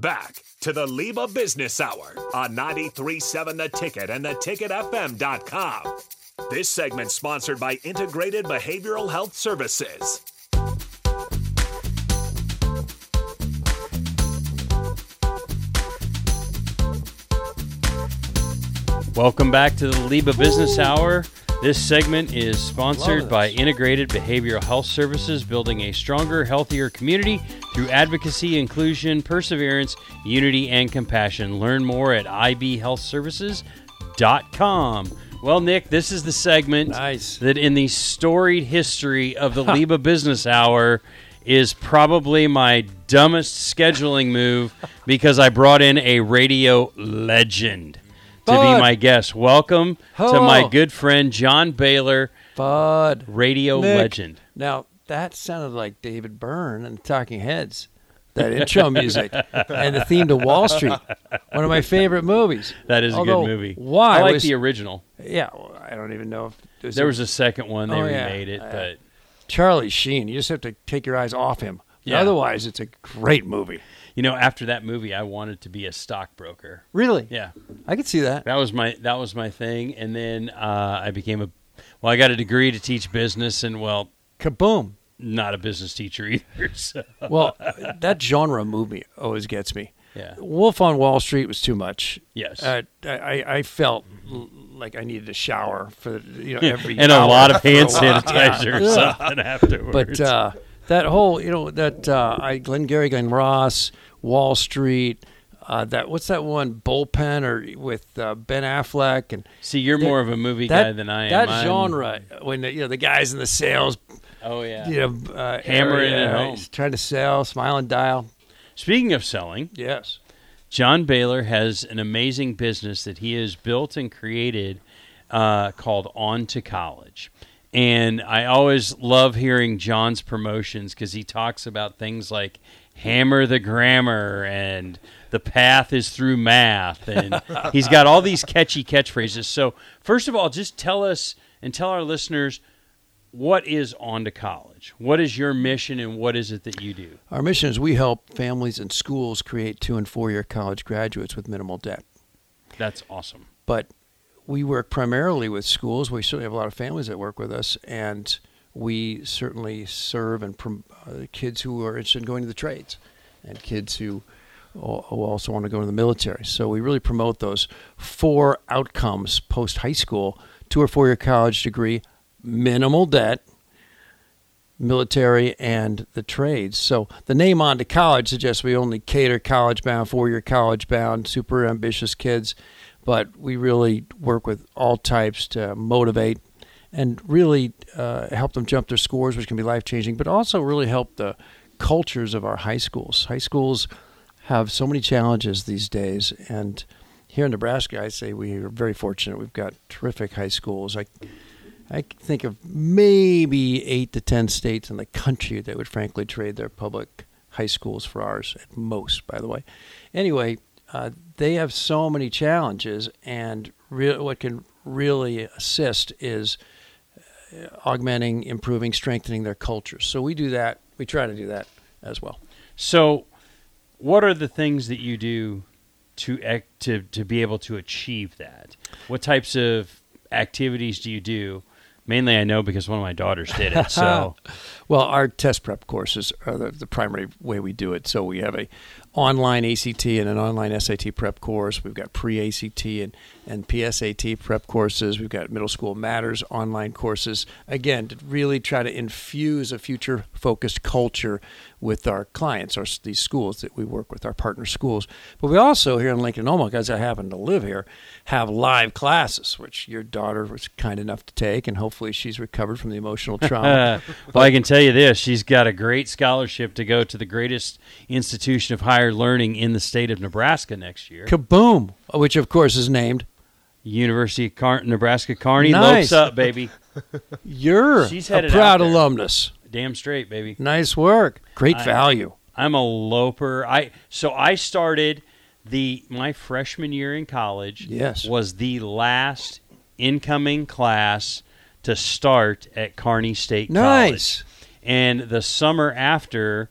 Back to the Leba Business Hour on 937 The Ticket and theticketfm.com. This segment sponsored by Integrated Behavioral Health Services. Welcome back to the Leba Business Hour. This segment is sponsored by Integrated Behavioral Health Services, building a stronger, healthier community through advocacy, inclusion, perseverance, unity, and compassion. Learn more at ibhealthservices.com. Well, Nick, this is the segment Nice. that in the storied history of the Leba Business Hour is probably my dumbest scheduling move because I brought in a radio legend to be my guest. Welcome to my good friend John Baylor, Bud. radio Nick. legend. Now, that sounded like David Byrne and the Talking Heads. That intro music and the theme to Wall Street. One of my favorite movies. That is a good movie. Why? I like was, the original. Yeah, well, I don't even know if there's There was a second one. They Oh, yeah. remade it, Uh, but Charlie Sheen. You just have to take your eyes off him. Yeah. Otherwise, it's a great movie. You know, after that movie, I wanted to be a stockbroker. Really? Yeah, I could see that. that was my that was my thing. And then uh, I became a well, I got a degree to teach business, and well, Kaboom. not a business teacher either. So Well, that genre movie always gets me. yeah, Wolf on Wall Street was too much. yes. Uh, I, I felt like I needed a shower for you know every and a lot of hand sanitizer or something afterwards. But uh, that whole you know that uh, I Glengarry Glen Ross, Wall Street. Uh, that what's that one bullpen or with uh, Ben Affleck and See, you're that- more of a movie that guy than I am. that I'm- genre when the, you know the guys in the sales Oh yeah. you know uh, Hammering it area, home. trying to sell smile and dial Speaking of selling, yes John Baylor has an amazing business that he has built and created uh, called On to College. And I always love hearing John's promotions because he talks about things like hammer the grammar and the path is through math. And he's got all these catchy catchphrases. So, first of all, just tell us and tell our listeners what is On to College? What is your mission and what is it that you do? our mission is we help families and schools create two and four year college graduates with minimal debt That's awesome. but we work primarily with schools. We certainly have a lot of families that work with us, and we certainly serve and prom- uh, kids who are interested in going to the trades, and kids who, who also want to go to the military. So we really promote those four outcomes post high school: two or four year college degree, minimal debt, military, and the trades. So the name on to college suggests we only cater college bound, four year college bound, super ambitious kids, but we really work with all types to motivate and really uh, help them jump their scores, which can be life changing, but also really help the cultures of our high schools. High schools have so many challenges these days, and here in Nebraska, I say we are very fortunate. We've got terrific high schools. I I think of maybe eight to ten states in the country that would frankly trade their public high schools for ours at most. By the way, anyway, uh, they have so many challenges, and re- what can really assist is uh, augmenting, improving, strengthening their cultures. So we do that. We try to do that as well. So, what are the things that you do to to to be able to achieve that? What types of activities do you do? Mainly, I know because one of my daughters did it. So, Well, our test prep courses are the, the primary way we do it. So we have a online ACT and an online SAT prep course. We've got pre-ACT and, and PSAT prep courses. We've got middle school matters online courses. Again, to really try to infuse a future-focused culture with our clients, or these schools that we work with, our partner schools. But we also here in Lincoln, oh Omaha, because I happen to live here, have live classes, which your daughter was kind enough to take, and hopefully she's recovered from the emotional trauma. well, I can tell you this: she's got a great scholarship to go to the greatest institution of higher learning in the state of Nebraska next year, Kaboom! Which of course is named. University of Car- Nebraska Kearney. Nice. Lopes up, baby. You're She's a proud alumnus. Damn straight, baby. Nice work. Great I- value. I'm a loper. I so I started the my freshman year in college. Yes. was the last incoming class to start at Kearney State College. Nice. College, and the summer after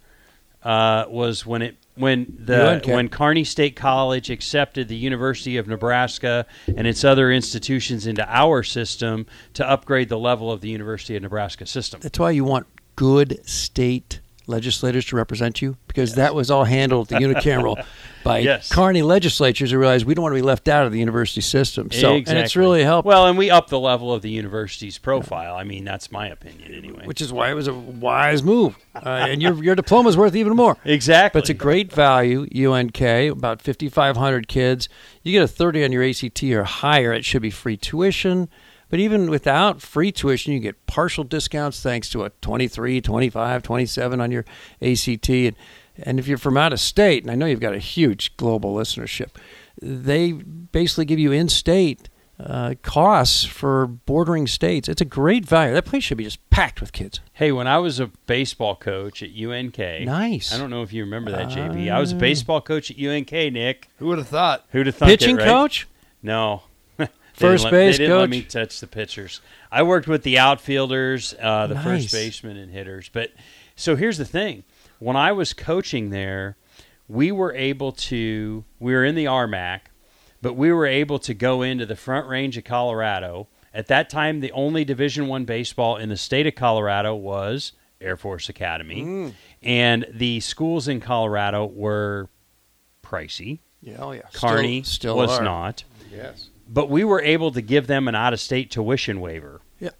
uh, was when it when the when Kearney State College accepted the University of Nebraska and its other institutions into our system to upgrade the level of the University of Nebraska system. That's why you want good state legislators to represent you because that was all handled at the unicameral by Yes. Kearney legislatures who realized we don't want to be left out of the university system. So and it's really helped. Well, and we up the level of the university's profile. I mean, that's my opinion anyway. which is why it was a wise move. Uh, and your your diploma's worth even more. exactly. But it's a great value, UNK, about 5,500 kids. You get a 30 on your ACT or higher, it should be free tuition. But even without free tuition, you get partial discounts thanks to a 23, 25, 27 on your ACT. And, and if you're from out of state, and I know you've got a huge global listenership, they basically give you in state uh, costs for bordering states. It's a great value. That place should be just packed with kids. Hey, when I was a baseball coach at UNK, Nice. I don't know if you remember that, JP. I was a baseball coach at UNK. Nick, Who would have thought? who'd have thunk Pitching it, right? coach? No. First let- base They didn't let me touch the pitchers. I worked with the outfielders, uh, the Nice. first baseman, and hitters. But so here's the thing: when I was coaching there, we were able to. We were in the RMAC, but we were able to go into the Front Range of Colorado. At that time, the only Division One baseball in the state of Colorado was Air Force Academy, Mm. and the schools in Colorado were pricey. Yeah, oh yeah. Kearney still, still was are. not Yes. But we were able to give them an out-of-state tuition waiver. Yep.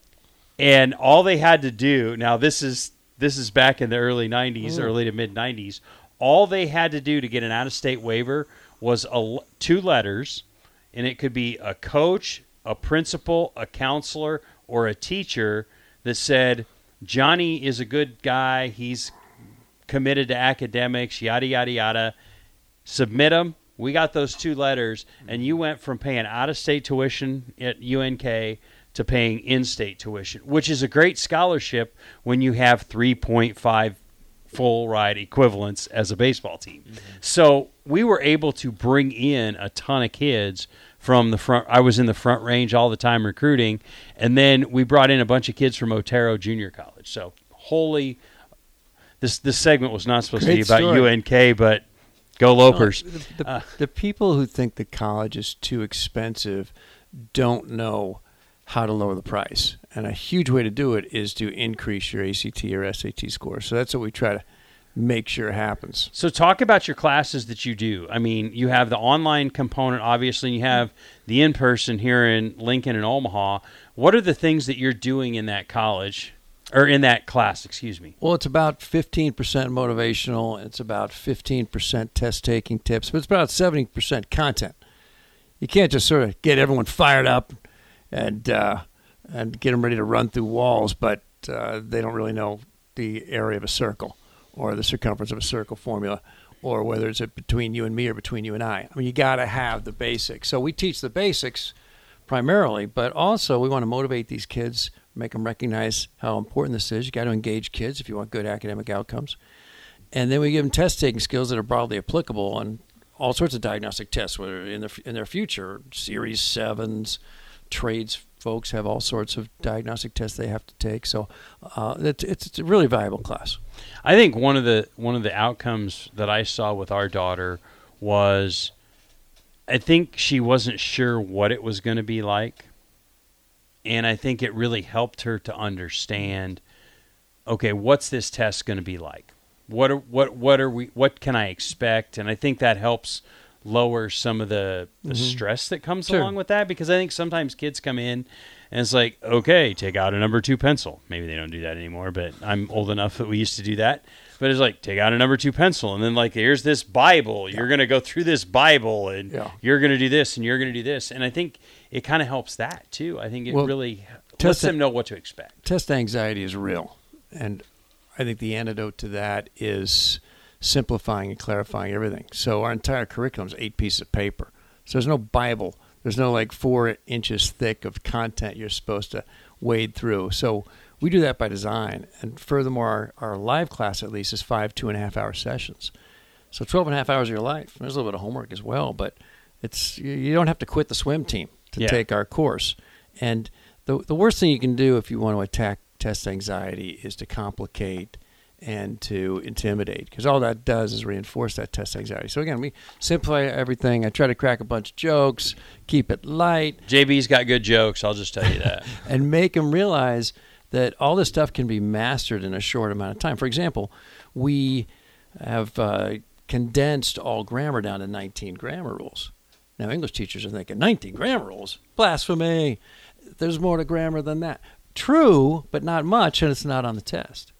And all they had to do now this is this is back in the early '90s, Mm. early to mid '90s. All they had to do to get an out-of-state waiver was a, two letters, and it could be a coach, a principal, a counselor, or a teacher that said Johnny is a good guy. He's committed to academics. Yada yada yada submit them. We got those two letters, and you went from paying out of state tuition at UNK to paying in state tuition, which is a great scholarship when you have 3.5 full ride equivalents as a baseball team. Mm-hmm. So we were able to bring in a ton of kids from the front. I was in the front range all the time recruiting, and then we brought in a bunch of kids from Otero Junior College. So holy. This, this segment was not supposed Great to be about story. UNK, but go Lopers. No, the, the, Uh. the people who think the college is too expensive don't know how to lower the price. And a huge way to do it is to increase your ACT or SAT score. So that's what we try to make sure happens. So talk about your classes that you do. I mean, you have the online component, obviously, and you have the in-person here in Lincoln and Omaha. What are the things that you're doing in that college or in that class? Excuse me. Well, it's about 15% motivational. It's about 15% test taking tips, but it's about 70% content. You can't just sort of get everyone fired up and uh, and get them ready to run through walls, but uh, they don't really know the area of a circle or the circumference of a circle formula or whether it's between you and me or between you and I. I mean, you got to have the basics. So we teach the basics primarily, but also we want to motivate these kids, make them recognize how important this is. You got to engage kids if you want good academic outcomes. And then we give them test taking skills that are broadly applicable on all sorts of diagnostic tests, whether in their in their future, series sevens, trades folks have all sorts of diagnostic tests they have to take. So uh, it's, it's it's a really valuable class. I think one of the one of the outcomes that I saw with our daughter was I think she wasn't sure what it was going to be like. And I think it really helped her to understand okay, what's this test going to be like? What are what what are we what can I expect? And I think that helps lower some of the, the mm-hmm. stress that comes Sure. along with that because I think sometimes kids come in and it's like, okay, take out a number two pencil. Maybe they don't do that anymore, but I'm old enough that we used to do that. But it's like, take out a number two pencil. And then, like, here's this Bible. You're going to go through this Bible and Yeah. you're going to do this and you're going to do this. And I think it kind of helps that, too. I think it Well, really lets them know what to expect. Test anxiety is real, and I think the antidote to that is simplifying and clarifying everything. So our entire curriculum is eight pieces of paper. So there's no Bible. There's no like four inches thick of content you're supposed to wade through. So we do that by design. And furthermore, our, our live class at least is five two and a half hour sessions. So 12 and a half hours of your life. There's a little bit of homework as well, but it's you, you don't have to quit the swim team to Yeah. take our course. And the the worst thing you can do if you want to attack test anxiety is to complicate and to intimidate because all that does is reinforce that test anxiety. So again, we simplify everything. I try to crack a bunch of jokes, keep it light, JB's got good jokes. I'll just tell you that. and make them realize that all this stuff can be mastered in a short amount of time. For example, we have uh, condensed all grammar down to 19 grammar rules. Now, English teachers are thinking 19 grammar rules, blasphemy. There's more to grammar than that. True, but not much, and it's not on the test.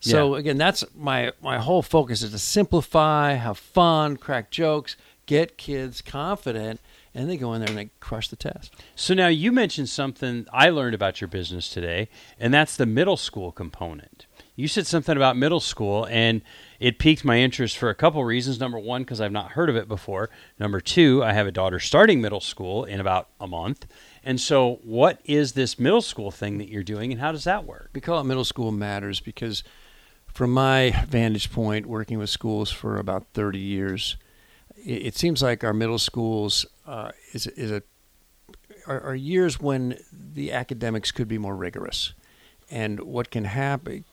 So Yeah. again, that's my my whole focus is to simplify, have fun, crack jokes, get kids confident, and they go in there and they crush the test. So now you mentioned something I learned about your business today, and that's the middle school component. You said something about middle school, and it piqued my interest for a couple reasons. Number one, because I've not heard of it before. Number two, I have a daughter starting middle school in about a month. And so, what is this middle school thing that you're doing, and how does that work? We call it middle school matters because, from my vantage point, working with schools for about 30 years, it, seems like our middle schools uh, is is a are, are years when the academics could be more rigorous, and what can happen.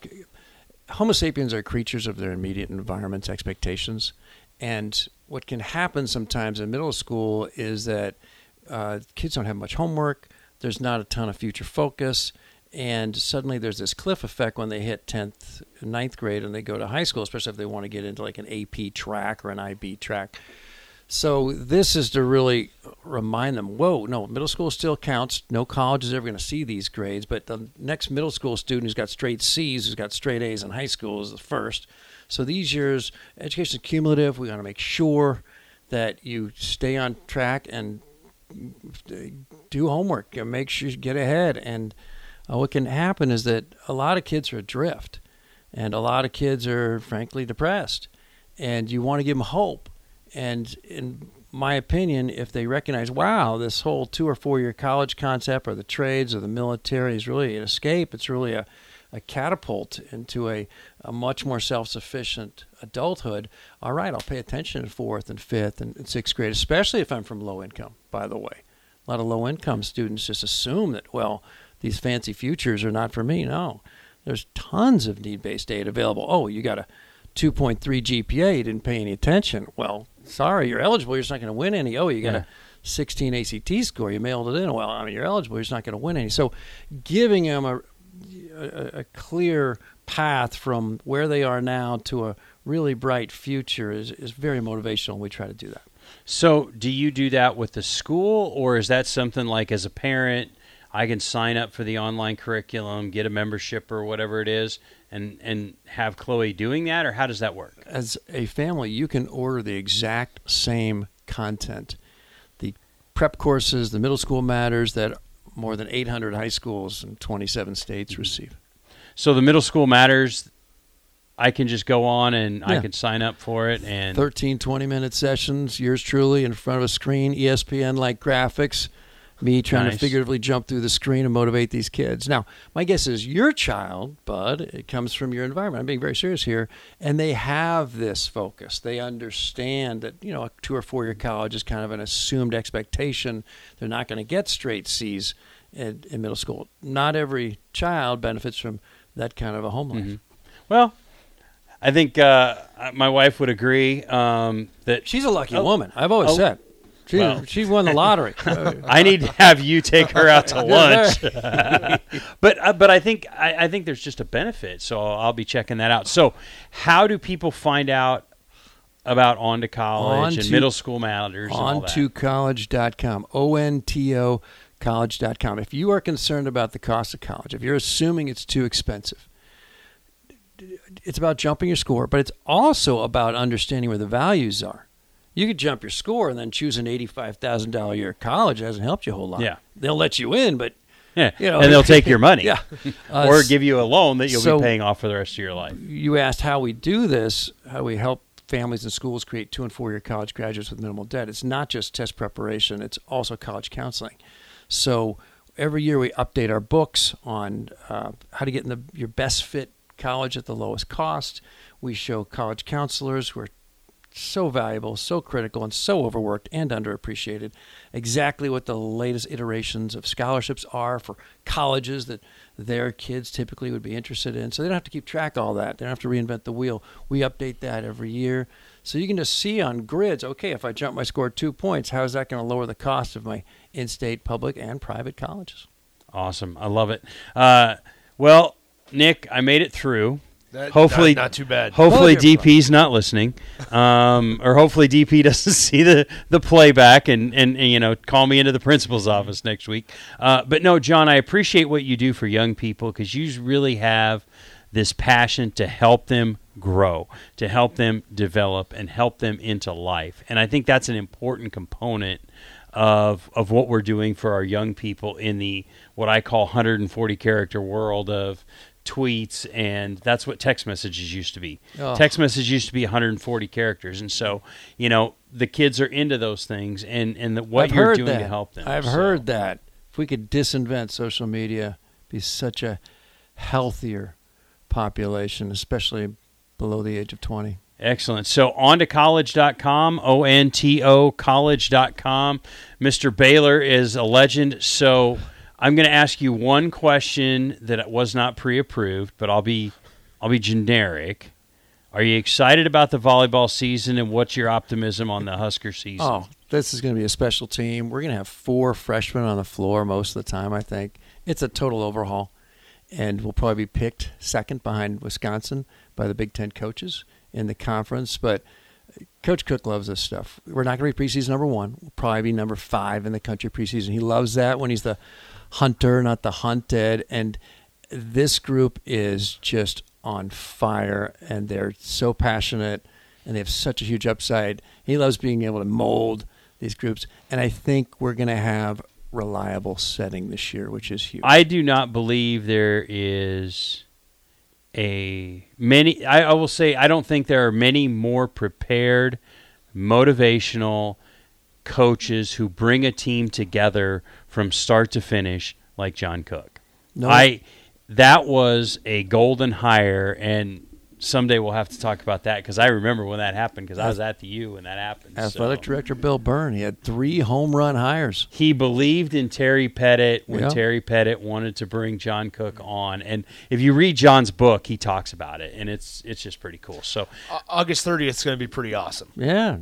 Homo sapiens are creatures of their immediate environment's expectations, and what can happen sometimes in middle school is that uh, kids don't have much homework. There's not a ton of future focus, and suddenly there's this cliff effect when they hit 10th, 9th grade, and they go to high school, especially if they want to get into like an AP track or an IB track. So this is to really remind them, whoa, no, middle school still counts. No college is ever going to see these grades, but the next middle school student who's got straight C's, who's got straight A's in high school is the first. So these years, education is cumulative. We got to make sure that you stay on track and do homework and make sure you get ahead. And uh, what can happen is that a lot of kids are adrift, and a lot of kids are frankly depressed, and you want to give them hope. And in my opinion, if they recognize, wow, this whole two or four year college concept, or the trades, or the military is really an escape. It's really a a catapult into a, a much more self sufficient adulthood, all right, I'll pay attention in fourth and fifth and, and sixth grade, especially if I'm from low income, by the way. A lot of low income students just assume that, well, these fancy futures are not for me. No, there's tons of need based aid available. Oh, you got a 2.3 GPA, you didn't pay any attention. Well, sorry, you're eligible, you're just not going to win any. Oh, you got Yeah. a 16 ACT score, you mailed it in. Well, I mean, you're eligible, you're just not going to win any. So giving them a, a, a clear path from where they are now to a really bright future is, is very motivational. We try to do that. So, do you do that with the school, or is that something like as a parent, I can sign up for the online curriculum, get a membership or whatever it is, and and have Chloe doing that, or how does that work? As a family, you can order the exact same content. The prep courses, the middle school matters that more than 800 high schools in 27 states mm-hmm. receive. So the middle school matters. I can just go on and I can sign up for it, and 13 20 minute sessions yours truly in front of a screen espn like graphics me trying Nice. to figuratively jump through the screen and motivate these kids now my guess is your child bud it comes from your environment i'm being very serious here and they have this focus they understand that you know a two or four year college is kind of an assumed expectation they're not going to get straight c's in, in middle school not every child benefits from that kind of a home life Mhm. well, I think uh, my wife would agree um, that She's a lucky Oh. woman. I've always Oh. said. She, Well. she won the lottery. I need to have you take her out to lunch. but uh, but I think I, I think there's just a benefit, so I'll be checking that out. So, how do people find out about on to college On and to- middle school matters and all that? ontocollege.com. O N T O college.com. If you are concerned about the cost of college, if you're assuming it's too expensive, it's about jumping your score, but it's also about understanding where the values are. You could jump your score and then choose an eighty-five thousand dollar year college. It hasn't helped you a whole lot. Yeah. they'll let you in, but Yeah, you know, and they'll take your money, yeah, Uh, or give you a loan that you'll so- be paying off for the rest of your life. you asked how we do this, how we help families and schools create two and four year college graduates with minimal debt. It's not just test preparation, it's also college counseling. So every year we update our books on uh, how to get in the, your best fit college at the lowest cost. We show college counselors who are so valuable, so critical, and so overworked and underappreciated. Exactly what the latest iterations of scholarships are for colleges that their kids typically would be interested in. So they don't have to keep track of all that. They don't have to reinvent the wheel. We update that every year. So you can just see on grids, okay, if I jump my score two points, how is that going to lower the cost of my in state public and private colleges? Awesome. I love it. Uh, well, Nick, I made it through. That- hopefully, not, not too bad. Hopefully, Well, you're DP's not listening, um, or hopefully DP doesn't see the, the playback and, and, and, you know call me into the principal's office next week. Uh, but no, John, I appreciate what you do for young people because you really have this passion to help them grow, to help them develop, and help them into life. And I think that's an important component of of what we're doing for our young people in the what I call 140 character world of tweets and that's what text messages used to be. Oh. Text messages used to be 140 characters and so, you know, the kids are into those things and and the, what I've you're doing that. to help them. I've So, heard that. If we could disinvent social media, be such a healthier population, especially below the age of 20. Excellent. So on to college.com, O N T O college.com. Mr. Baylor is a legend. So I'm going to ask you one question that was not pre-approved, but I'll be I'll be generic. Are you excited about the volleyball season and what's your optimism on the Husker season? Oh, this is going to be a special team. We're going to have four freshmen on the floor most of the time, I think. It's a total overhaul. And we'll probably be picked second behind Wisconsin by the Big Ten coaches in the conference. But Coach Cook loves this stuff. We're not going to be preseason number one. We'll probably be number five in the country preseason. He loves that when he's the hunter, not the hunted. And this group is just on fire, and they're so passionate, and they have such a huge upside. He loves being able to mold these groups, and I think we're going to have reliable setting this year, which is huge. I do not believe there is a many. I, I will say I don't think there are many more prepared, motivational coaches who bring a team together from start to finish like John Cook. No. I that was a golden hire, and someday we'll have to talk about that because I remember when that happened because I was at the U when that happened. Athletic so. director Bill Byrne, he had three home run hires. he believed in Terry Pettit when Yeah. Terry Pettit wanted to bring John Cook on, and if you read John's book, he talks about it, and it's it's just pretty cool. So Au- August 30th is going to be pretty awesome. Yeah,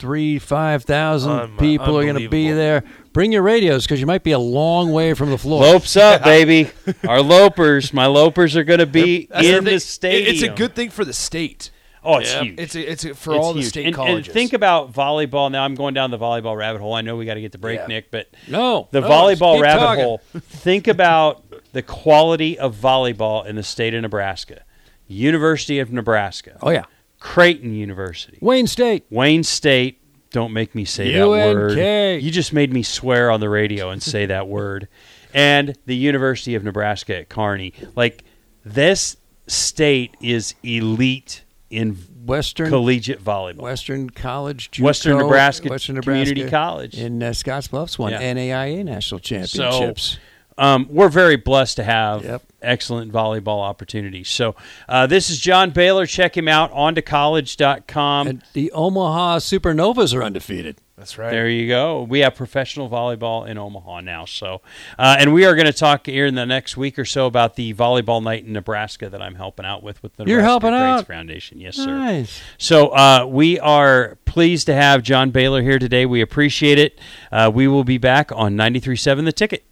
93, 5,000 Um, people are going to be there. Bring your radios because you might be a long way from the floor. lopes up, baby. Our lopers, my lopers are going to be That's in thing. the stadium. It's a good thing for the state. Oh, it's Yeah. huge. It's a, it's a, for It's all the state and, colleges. And think about volleyball. Now I'm going down the volleyball rabbit hole. I know we got to get the break, Yeah. Nick, but No, the no, volleyball rabbit talking. hole. Think about the quality of volleyball in the state of Nebraska. University of Nebraska, Oh, yeah. Creighton University, Wayne State. Wayne State. Don't make me say that UNK. word. You just made me swear on the radio and say that word. And the University of Nebraska at Kearney. Like this state is elite in Western collegiate volleyball. Western College, JUCO, Western Nebraska Western Nebraska Community College. in uh, Scottsbluffs won Yeah. NAIA national championships. Um, we're very blessed to have Yep. excellent volleyball opportunities. So uh, this is John Baylor. Check him out on to college.com. and the Omaha Supernovas are undefeated. That's right. There you go. We have professional volleyball in Omaha now. So, uh, and we are going to talk here in the next week or so about the volleyball night in Nebraska that I'm helping out with with the You're Nebraska helping Grades out? Foundation. Yes, sir. Nice. So uh, we are pleased to have John Baylor here today. We appreciate it. Uh, we will be back on 93.7 The Ticket.